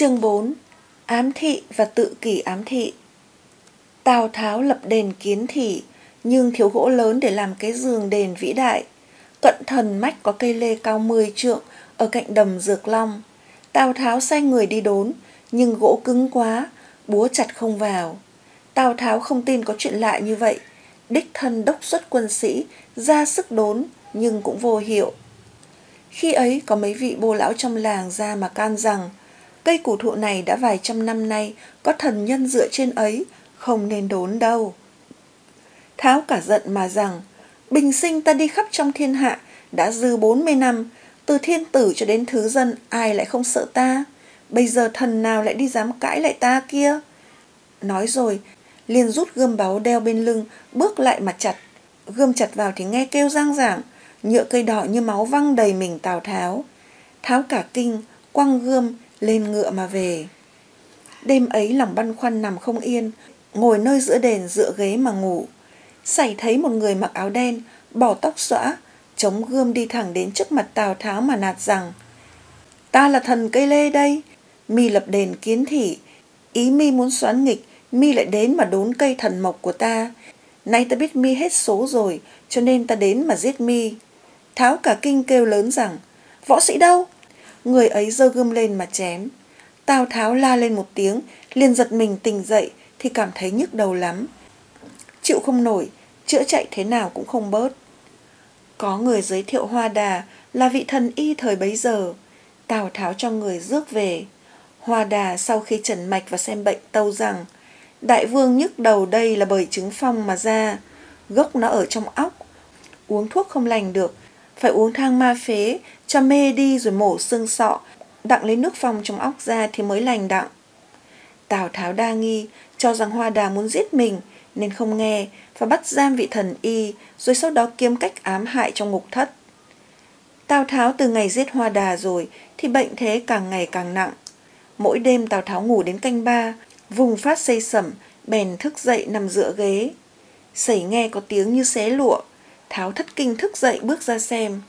Chương 4 Ám thị và tự kỷ ám thị Tào Tháo lập đền kiến thị, nhưng thiếu gỗ lớn để làm cái giường đền vĩ đại. Cận thần mách có cây lê cao 10 trượng ở cạnh đầm Dược Long. Tào Tháo sai người đi đốn, nhưng gỗ cứng quá, búa chặt không vào. Tào Tháo không tin có chuyện lạ như vậy. Đích thân đốc xuất quân sĩ, ra sức đốn, nhưng cũng vô hiệu. Khi ấy có mấy vị bô lão trong làng ra mà can rằng cây cổ thụ này đã vài trăm năm nay có thần nhân dựa trên ấy, không nên đốn đâu. Tháo cả giận mà rằng, bình sinh ta đi khắp trong thiên hạ, đã dư 40 năm, từ thiên tử cho đến thứ dân ai lại không sợ ta, bây giờ thần nào lại đi dám cãi lại ta kia. Nói rồi, liền rút gươm báu đeo bên lưng, bước lại mà chặt. Gươm chặt vào thì nghe kêu giang giảng, nhựa cây đỏ như máu văng đầy mình Tào Tháo. Tháo cả kinh, quăng gươm, lên ngựa mà về. Đêm ấy lòng băn khoăn nằm không yên, ngồi nơi giữa đền dựa ghế mà ngủ. Xảy thấy một người mặc áo đen, bỏ tóc xõa, chống gươm đi thẳng đến trước mặt Tào Tháo mà nạt rằng Ta là thần cây lê đây, mi lập đền kiến thị, ý mi muốn xoán nghịch, mi lại đến mà đốn cây thần mộc của ta. Nay ta biết mi hết số rồi, cho nên ta đến mà giết mi. Tháo cả kinh kêu lớn rằng, võ sĩ đâu? Người ấy giơ gươm lên mà chém. Tào Tháo la lên một tiếng, liền giật mình tỉnh dậy thì cảm thấy nhức đầu lắm. Chịu không nổi, chữa chạy thế nào cũng không bớt. Có người giới thiệu Hoa Đà là vị thần y thời bấy giờ. Tào Tháo cho người rước về. Hoa Đà sau khi trần mạch và xem bệnh tâu rằng Đại vương nhức đầu đây là bởi chứng phong mà ra. Gốc nó ở trong óc. Uống thuốc không lành được. Phải uống thang ma phế cho mê đi rồi mổ xương sọ. Đặng lấy nước phong trong óc ra thì mới lành đặng. Tào Tháo đa nghi cho rằng Hoa Đà muốn giết mình nên không nghe và bắt giam vị thần y rồi sau đó kiếm cách ám hại trong ngục thất. Tào Tháo từ ngày giết Hoa Đà rồi thì bệnh thế càng ngày càng nặng. Mỗi đêm Tào Tháo ngủ đến canh ba, vùng phát xây sẩm, bèn thức dậy nằm dựa ghế. Sẩy nghe có tiếng như xé lụa, Tháo thất kinh thức dậy bước ra xem.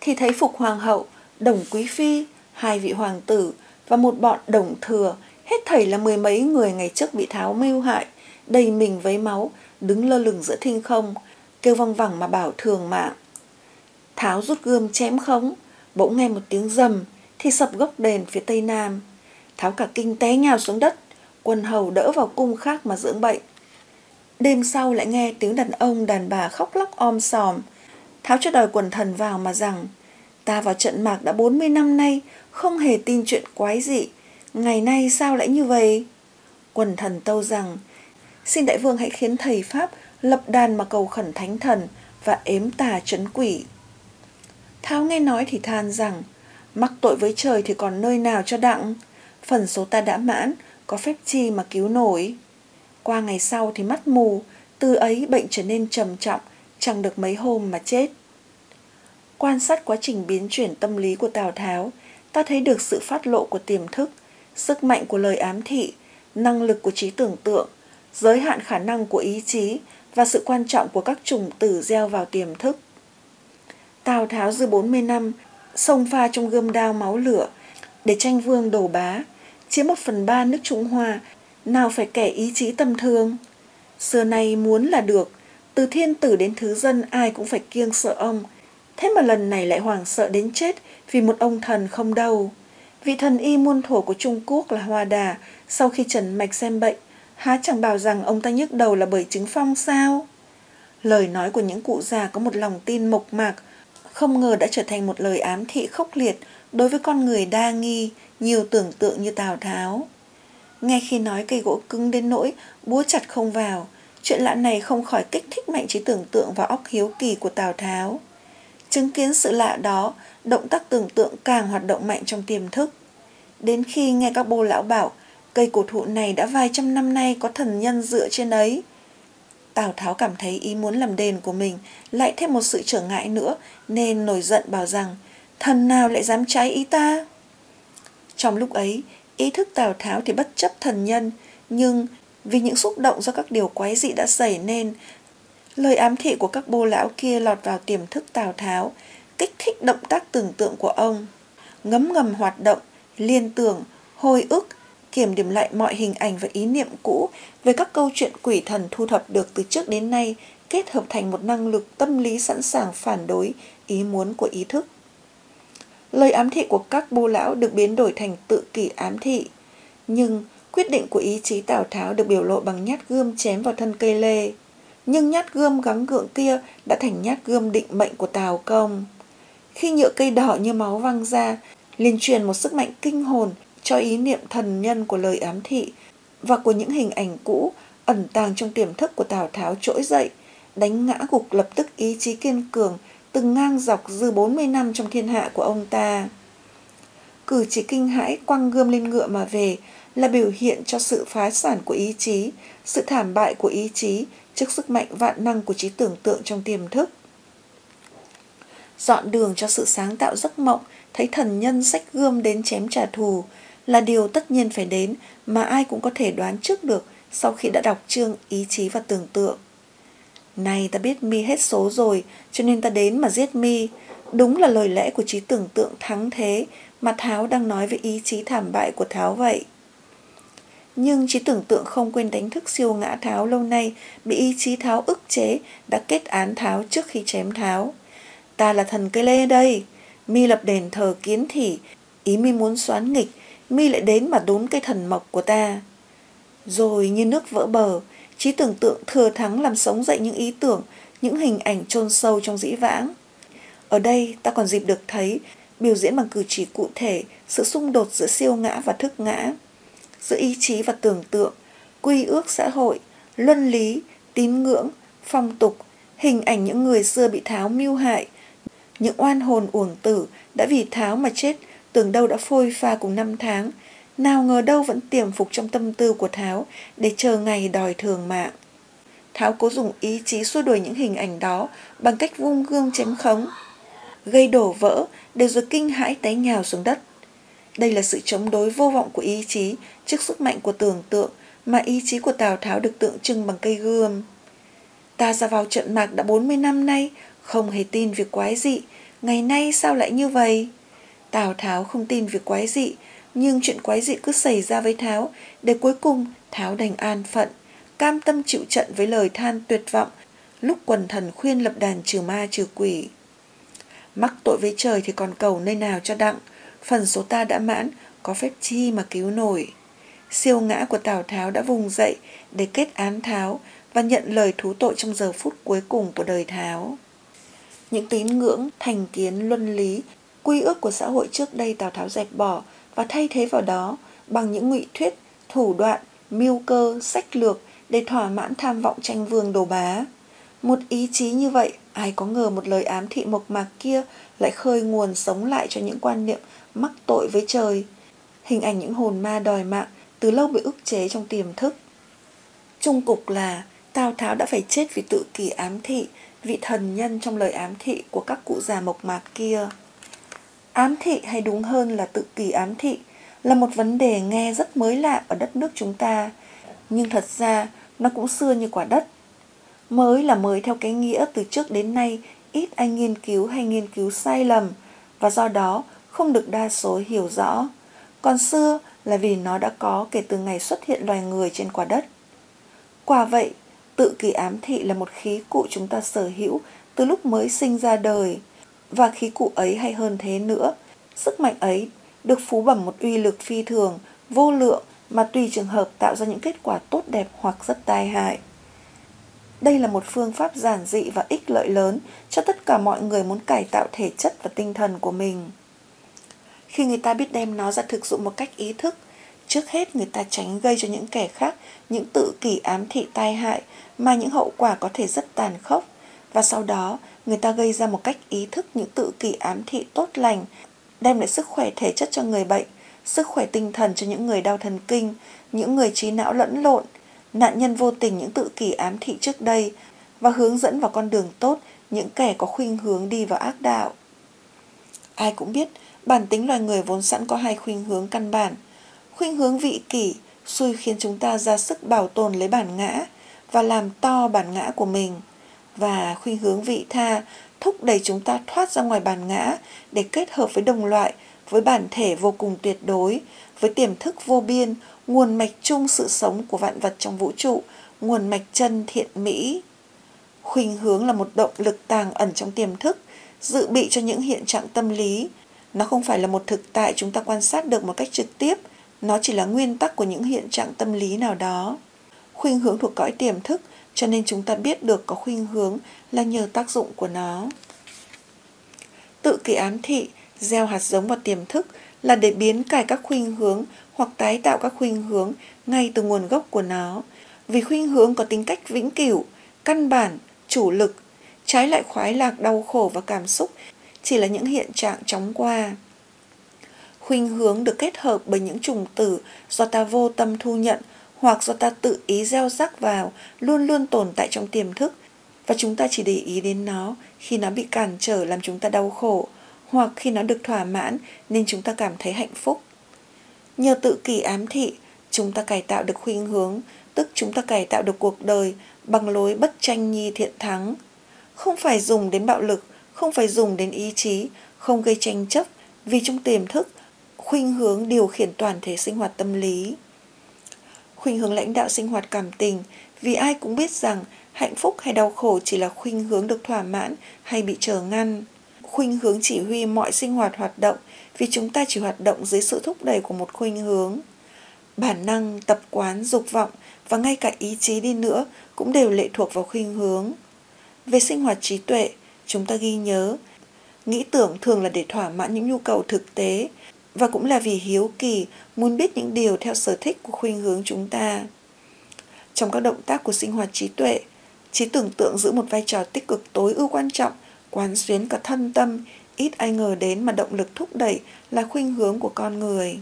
Thì thấy Phục Hoàng hậu, Đồng Quý Phi, hai vị hoàng tử và một bọn đồng thừa, hết thảy là mười mấy người ngày trước bị Tháo mưu hại, đầy mình với máu, đứng lơ lửng giữa thinh không, kêu văng vẳng mà bảo thường mạng. Tháo rút gươm chém khống, bỗng nghe một tiếng rầm, thì sập gốc đền phía tây nam. Tháo cả kinh té nhào xuống đất, quần hầu đỡ vào cung khác mà dưỡng bệnh. Đêm sau lại nghe tiếng đàn ông đàn bà khóc lóc om sòm. Tháo cho đòi quần thần vào mà rằng, ta vào trận mạc đã 40 năm nay, không hề tin chuyện quái dị. Ngày nay sao lại như vậy? Quần thần tâu rằng, xin đại vương hãy khiến thầy Pháp lập đàn mà cầu khẩn thánh thần và ếm tà trấn quỷ. Tháo nghe nói thì than rằng, mắc tội với trời thì còn nơi nào cho đặng. Phần số ta đã mãn, có phép chi mà cứu nổi. Qua ngày sau thì mắt mù, từ ấy bệnh trở nên trầm trọng, chẳng được mấy hôm mà chết. Quan sát quá trình biến chuyển tâm lý của Tào Tháo, ta thấy được sự phát lộ của tiềm thức, sức mạnh của lời ám thị, năng lực của trí tưởng tượng, giới hạn khả năng của ý chí và sự quan trọng của các trùng tử gieo vào tiềm thức. Tào Tháo dư 40 năm, sông pha trong gươm đao máu lửa, để tranh vương đổ bá, chiếm một phần ba nước Trung Hoa, nào phải kẻ ý chí tâm thương. Xưa nay muốn là được, từ thiên tử đến thứ dân ai cũng phải kiêng sợ ông, thế mà lần này lại hoảng sợ đến chết vì một ông thần không đâu. Vị thần y muôn thổ của Trung Quốc là Hoa Đà, sau khi trần mạch xem bệnh, há chẳng bảo rằng ông ta nhức đầu là bởi chứng phong sao? Lời nói của những cụ già có một lòng tin mộc mạc, không ngờ đã trở thành một lời ám thị khốc liệt đối với con người đa nghi, nhiều tưởng tượng như Tào Tháo. Ngay khi nói cây gỗ cứng đến nỗi búa chặt không vào, chuyện lạ này không khỏi kích thích mạnh trí tưởng tượng và óc hiếu kỳ của Tào Tháo. Chứng kiến sự lạ đó, động tác tưởng tượng càng hoạt động mạnh trong tiềm thức. Đến khi nghe các bô lão bảo cây cổ thụ này đã vài trăm năm nay có thần nhân dựa trên ấy. Tào Tháo cảm thấy ý muốn làm đền của mình lại thêm một sự trở ngại nữa nên nổi giận bảo rằng thần nào lại dám trái ý ta. Trong lúc ấy, ý thức Tào Tháo thì bất chấp thần nhân, nhưng vì những xúc động do các điều quái dị đã xảy nên, lời ám thị của các bô lão kia lọt vào tiềm thức Tào Tháo, kích thích động tác tưởng tượng của ông. Ngấm ngầm hoạt động, liên tưởng, hồi ức, kiểm điểm lại mọi hình ảnh và ý niệm cũ về các câu chuyện quỷ thần thu thập được từ trước đến nay kết hợp thành một năng lực tâm lý sẵn sàng phản đối ý muốn của ý thức. Lời ám thị của các bô lão được biến đổi thành tự kỷ ám thị, nhưng quyết định của ý chí Tào Tháo được biểu lộ bằng nhát gươm chém vào thân cây lê. Nhưng nhát gươm gắng gượng kia đã thành nhát gươm định mệnh của Tào Công. Khi nhựa cây đỏ như máu văng ra, liền truyền một sức mạnh kinh hồn cho ý niệm thần nhân của lời ám thị và của những hình ảnh cũ ẩn tàng trong tiềm thức của Tào Tháo trỗi dậy, đánh ngã gục lập tức ý chí kiên cường từng ngang dọc dư 40 năm trong thiên hạ của ông ta. Cử chỉ kinh hãi quăng gươm lên ngựa mà về là biểu hiện cho sự phá sản của ý chí, sự thảm bại của ý chí trước sức mạnh vạn năng của trí tưởng tượng trong tiềm thức. Dọn đường cho sự sáng tạo giấc mộng, thấy thần nhân sách gươm đến chém trả thù là điều tất nhiên phải đến mà ai cũng có thể đoán trước được sau khi đã đọc chương ý chí và tưởng tượng. Này ta biết mi hết số rồi, cho nên ta đến mà giết mi. Đúng là lời lẽ của trí tưởng tượng thắng thế mà Tháo đang nói với ý chí thảm bại của Tháo vậy. Nhưng trí tưởng tượng không quên đánh thức siêu ngã Tháo lâu nay bị ý chí Tháo ức chế đã kết án Tháo trước khi chém Tháo. Ta là thần cây lê đây, mi lập đền thờ kiến thị, ý mi muốn xoán nghịch, mi lại đến mà đốn cây thần mộc của ta. Rồi như nước vỡ bờ, trí tưởng tượng thừa thắng làm sống dậy những ý tưởng, những hình ảnh chôn sâu trong dĩ vãng. Ở đây ta còn dịp được thấy biểu diễn bằng cử chỉ cụ thể sự xung đột giữa siêu ngã và thức ngã, giữa ý chí và tưởng tượng, quy ước xã hội, luân lý, tín ngưỡng, phong tục, hình ảnh những người xưa bị tháo mưu hại, những oan hồn uổng tử đã vì tháo mà chết tưởng đâu đã phôi pha cùng năm tháng, nào ngờ đâu vẫn tiềm phục trong tâm tư của Tháo để chờ ngày đòi thường mạng. Tháo cố dùng ý chí xua đuổi những hình ảnh đó bằng cách vung gương chém khống, gây đổ vỡ để rồi kinh hãi té nhào xuống đất. Đây là sự chống đối vô vọng của ý chí trước sức mạnh của tưởng tượng mà ý chí của Tào Tháo được tượng trưng bằng cây gươm. Ta ra vào trận mạc đã 40 năm nay, không hề tin việc quái dị, ngày nay sao lại như vậy? Tào Tháo không tin việc quái dị, nhưng chuyện quái dị cứ xảy ra với Tháo, để cuối cùng Tháo đành an phận, cam tâm chịu trận với lời than tuyệt vọng, lúc quần thần khuyên lập đàn trừ ma trừ quỷ. Mắc tội với trời thì còn cầu nơi nào cho đặng, phần số ta đã mãn, có phép chi mà cứu nổi. Siêu ngã của Tào Tháo đã vùng dậy để kết án Tháo và nhận lời thú tội trong giờ phút cuối cùng của đời Tháo. Những tín ngưỡng, thành kiến, luân lý, quy ước của xã hội trước đây Tào Tháo dẹp bỏ và thay thế vào đó bằng những ngụy thuyết, thủ đoạn, mưu cơ, sách lược để thỏa mãn tham vọng tranh vương đồ bá. Một ý chí như vậy, ai có ngờ một lời ám thị mộc mạc kia lại khơi nguồn sống lại cho những quan niệm mắc tội với trời. Hình ảnh những hồn ma đòi mạng từ lâu bị ức chế trong tiềm thức. Trung cục là Tào Tháo đã phải chết vì tự kỷ ám thị, vị thần nhân trong lời ám thị của các cụ già mộc mạc kia. Ám thị hay đúng hơn là tự kỷ ám thị là một vấn đề nghe rất mới lạ ở đất nước chúng ta, nhưng thật ra nó cũng xưa như quả đất. Mới là mới theo cái nghĩa từ trước đến nay ít ai nghiên cứu hay nghiên cứu sai lầm và do đó không được đa số hiểu rõ. Còn xưa là vì nó đã có kể từ ngày xuất hiện loài người trên quả đất. Quả vậy, tự kỷ ám thị là một khí cụ chúng ta sở hữu từ lúc mới sinh ra đời – và khí cụ ấy hay hơn thế nữa, sức mạnh ấy được phú bẩm một uy lực phi thường, vô lượng mà tùy trường hợp tạo ra những kết quả tốt đẹp hoặc rất tai hại. Đây là một phương pháp giản dị và ích lợi lớn cho tất cả mọi người muốn cải tạo thể chất và tinh thần của mình. Khi người ta biết đem nó ra thực dụng một cách ý thức, trước hết người ta tránh gây cho những kẻ khác những tự kỷ ám thị tai hại mà những hậu quả có thể rất tàn khốc và sau đó người ta gây ra một cách ý thức những tự kỷ ám thị tốt lành, đem lại sức khỏe thể chất cho người bệnh, sức khỏe tinh thần cho những người đau thần kinh, những người trí não lẫn lộn, nạn nhân vô tình những tự kỷ ám thị trước đây và hướng dẫn vào con đường tốt những kẻ có khuynh hướng đi vào ác đạo. Ai cũng biết, bản tính loài người vốn sẵn có hai khuynh hướng căn bản. Khuynh hướng vị kỷ, xui khiến chúng ta ra sức bảo tồn lấy bản ngã và làm to bản ngã của mình – và khuynh hướng vị tha thúc đẩy chúng ta thoát ra ngoài bản ngã để kết hợp với đồng loại với bản thể vô cùng tuyệt đối với tiềm thức vô biên, nguồn mạch chung sự sống của vạn vật trong vũ trụ, nguồn mạch chân thiện mỹ. Khuynh hướng là một động lực tàng ẩn trong tiềm thức, dự bị cho những hiện trạng tâm lý. Nó không phải là một thực tại chúng ta quan sát được một cách trực tiếp, nó chỉ là nguyên tắc của những hiện trạng tâm lý nào đó. Khuynh hướng thuộc cõi tiềm thức, cho nên chúng ta biết được có khuynh hướng là nhờ tác dụng của nó. Tự kỷ ám thị, gieo hạt giống vào tiềm thức là để biến cải các khuynh hướng hoặc tái tạo các khuynh hướng ngay từ nguồn gốc của nó. Vì khuynh hướng có tính cách vĩnh cửu, căn bản, chủ lực, trái lại khoái lạc đau khổ và cảm xúc chỉ là những hiện trạng chóng qua. Khuynh hướng được kết hợp bởi những trùng tử do ta vô tâm thu nhận hoặc do ta tự ý gieo rắc vào luôn luôn tồn tại trong tiềm thức và chúng ta chỉ để ý đến nó khi nó bị cản trở làm chúng ta đau khổ hoặc khi nó được thỏa mãn nên chúng ta cảm thấy hạnh phúc. Nhờ tự kỷ ám thị, chúng ta cải tạo được khuynh hướng, tức chúng ta cải tạo được cuộc đời bằng lối bất tranh nhi thiện thắng. Không phải dùng đến bạo lực, không phải dùng đến ý chí, không gây tranh chấp, vì trong tiềm thức, khuynh hướng điều khiển toàn thể sinh hoạt tâm lý. Khuynh hướng lãnh đạo sinh hoạt cảm tình, vì ai cũng biết rằng hạnh phúc hay đau khổ chỉ là khuynh hướng được thỏa mãn hay bị trở ngăn khuynh hướng chỉ huy mọi sinh hoạt hoạt động vì chúng ta chỉ hoạt động dưới sự thúc đẩy của một khuynh hướng. Bản năng, tập quán, dục vọng và ngay cả ý chí đi nữa cũng đều lệ thuộc vào khuynh hướng. Về sinh hoạt trí tuệ, chúng ta ghi nhớ, nghĩ tưởng thường là để thỏa mãn những nhu cầu thực tế và cũng là vì hiếu kỳ muốn biết những điều theo sở thích của khuynh hướng chúng ta. Trong các động tác của sinh hoạt trí tuệ, trí tưởng tượng giữ một vai trò tích cực tối ưu quan trọng quán xuyến cả thân tâm, ít ai ngờ đến mà động lực thúc đẩy là khuynh hướng của con người.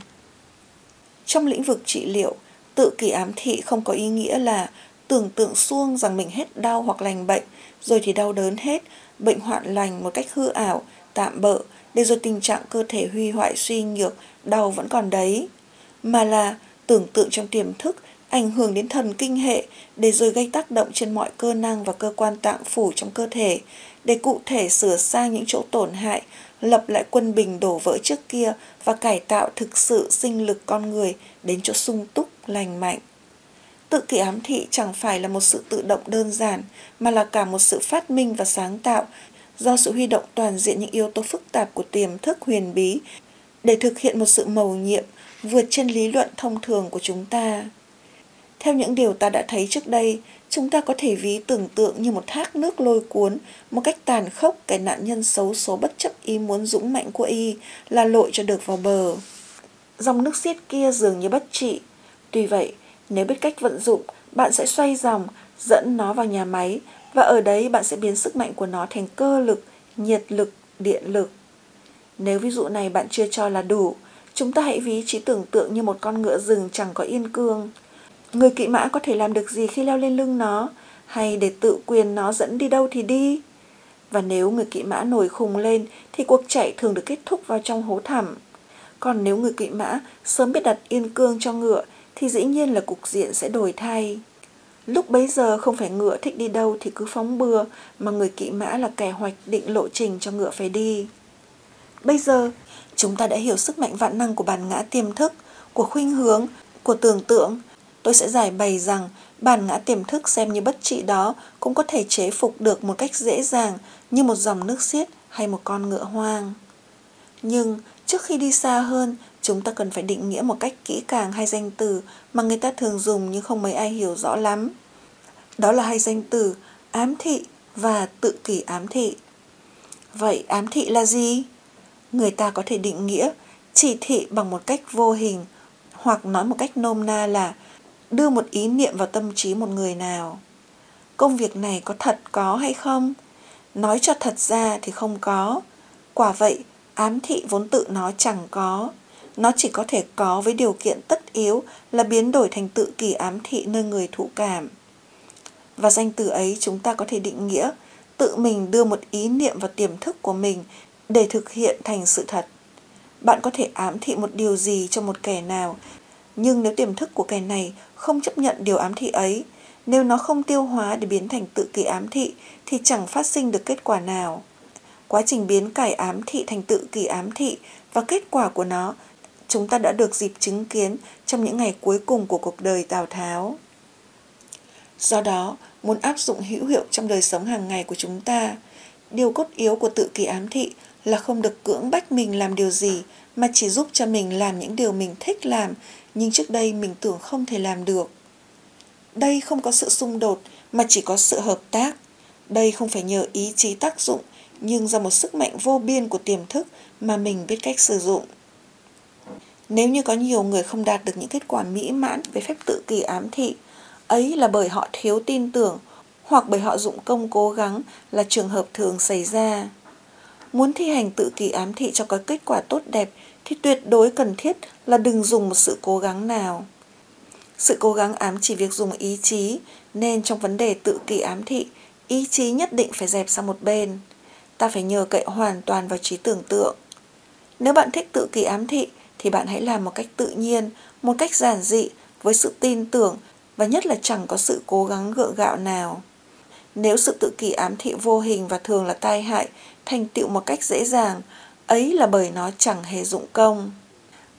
Trong lĩnh vực trị liệu, tự kỷ ám thị không có ý nghĩa là tưởng tượng xuông rằng mình hết đau hoặc lành bệnh, rồi thì đau đớn hết, bệnh hoạn lành một cách hư ảo, tạm bợ, để rồi tình trạng cơ thể huy hoại suy nhược, đau vẫn còn đấy. Mà là tưởng tượng trong tiềm thức ảnh hưởng đến thần kinh hệ để rồi gây tác động trên mọi cơ năng và cơ quan tạng phủ trong cơ thể để cụ thể sửa sang những chỗ tổn hại, lập lại quân bình đổ vỡ trước kia và cải tạo thực sự sinh lực con người đến chỗ sung túc, lành mạnh. Tự kỷ ám thị chẳng phải là một sự tự động đơn giản, mà là cả một sự phát minh và sáng tạo do sự huy động toàn diện những yếu tố phức tạp của tiềm thức huyền bí để thực hiện một sự mầu nhiệm vượt trên lý luận thông thường của chúng ta. Theo những điều ta đã thấy trước đây, chúng ta có thể ví tưởng tượng như một thác nước lôi cuốn, một cách tàn khốc cái nạn nhân xấu số bất chấp ý muốn dũng mạnh của y là lội cho được vào bờ. Dòng nước xiết kia dường như bất trị. Tuy vậy, nếu biết cách vận dụng, bạn sẽ xoay dòng, dẫn nó vào nhà máy và ở đấy bạn sẽ biến sức mạnh của nó thành cơ lực, nhiệt lực, điện lực. Nếu ví dụ này bạn chưa cho là đủ, chúng ta hãy ví trí tưởng tượng như một con ngựa rừng chẳng có yên cương. Người kỵ mã có thể làm được gì khi leo lên lưng nó, hay để tự quyền nó dẫn đi đâu thì đi. Và nếu người kỵ mã nổi khùng lên thì cuộc chạy thường được kết thúc vào trong hố thẳm. Còn nếu người kỵ mã sớm biết đặt yên cương cho ngựa thì dĩ nhiên là cục diện sẽ đổi thay. Lúc bấy giờ không phải ngựa thích đi đâu thì cứ phóng bừa mà người kỵ mã là kẻ hoạch định lộ trình cho ngựa phải đi. Bây giờ, chúng ta đã hiểu sức mạnh vạn năng của bản ngã tiềm thức, của khuynh hướng, của tưởng tượng tôi sẽ giải bày rằng bản ngã tiềm thức xem như bất trị đó cũng có thể chế phục được một cách dễ dàng như một dòng nước xiết hay một con ngựa hoang. Nhưng trước khi đi xa hơn, chúng ta cần phải định nghĩa một cách kỹ càng hai danh từ mà người ta thường dùng nhưng không mấy ai hiểu rõ lắm. Đó là hai danh từ ám thị và tự kỷ ám thị. Vậy ám thị là gì? Người ta có thể định nghĩa chỉ thị bằng một cách vô hình hoặc nói một cách nôm na là đưa một ý niệm vào tâm trí một người nào công việc này có thật có hay không nói cho thật ra thì không có quả vậy, ám thị vốn tự nó chẳng có nó chỉ có thể có với điều kiện tất yếu là biến đổi thành tự kỳ ám thị nơi người thụ cảm và danh từ ấy chúng ta có thể định nghĩa tự mình đưa một ý niệm vào tiềm thức của mình để thực hiện thành sự thật bạn có thể ám thị một điều gì cho một kẻ nào nhưng nếu tiềm thức của kẻ này không chấp nhận điều ám thị ấy, nếu nó không tiêu hóa để biến thành tự kỷ ám thị thì chẳng phát sinh được kết quả nào. Quá trình biến cải ám thị thành tự kỷ ám thị và kết quả của nó chúng ta đã được dịp chứng kiến trong những ngày cuối cùng của cuộc đời Tào Tháo. Do đó, muốn áp dụng hữu hiệu trong đời sống hàng ngày của chúng ta, điều cốt yếu của tự kỷ ám thị là không được cưỡng bách mình làm điều gì mà chỉ giúp cho mình làm những điều mình thích làm nhưng trước đây mình tưởng không thể làm được. Đây không có sự xung đột mà chỉ có sự hợp tác. Đây không phải nhờ ý chí tác dụng nhưng do một sức mạnh vô biên của tiềm thức mà mình biết cách sử dụng. Nếu như có nhiều người không đạt được những kết quả mỹ mãn về phép tự kỳ ám thị, ấy là bởi họ thiếu tin tưởng hoặc bởi họ dụng công cố gắng là trường hợp thường xảy ra. Muốn thi hành tự kỳ ám thị cho có kết quả tốt đẹp thì tuyệt đối cần thiết là đừng dùng một sự cố gắng nào. Sự cố gắng ám chỉ việc dùng ý chí, nên trong vấn đề tự kỳ ám thị, ý chí nhất định phải dẹp sang một bên. Ta phải nhờ cậy hoàn toàn vào trí tưởng tượng. Nếu bạn thích tự kỳ ám thị, thì bạn hãy làm một cách tự nhiên, một cách giản dị, với sự tin tưởng và nhất là chẳng có sự cố gắng gượng gạo nào. Nếu sự tự kỷ ám thị vô hình và thường là tai hại, thành tựu một cách dễ dàng, ấy là bởi nó chẳng hề dụng công.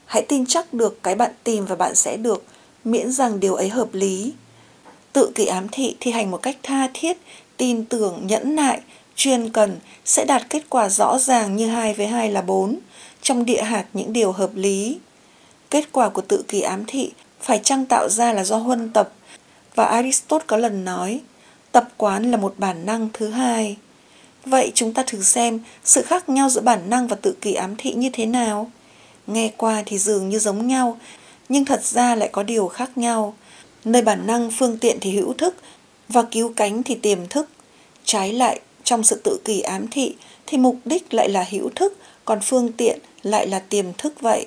Hãy tin chắc được cái bạn tìm và bạn sẽ được, miễn rằng điều ấy hợp lý. Tự kỷ ám thị thi hành một cách tha thiết, tin tưởng, nhẫn nại, chuyên cần sẽ đạt kết quả rõ ràng như hai với hai là bốn trong địa hạt những điều hợp lý. Kết quả của tự kỳ ám thị phải chăng tạo ra là do huân tập và Aristotle có lần nói tập quán là một bản năng thứ hai. Vậy chúng ta thử xem sự khác nhau giữa bản năng và tự kỳ ám thị như thế nào. Nghe qua thì dường như giống nhau, nhưng thật ra lại có điều khác nhau. Nơi bản năng phương tiện thì hữu thức và cứu cánh thì tiềm thức. Trái lại, trong sự tự kỳ ám thị thì mục đích lại là hữu thức, còn phương tiện lại là tiềm thức vậy.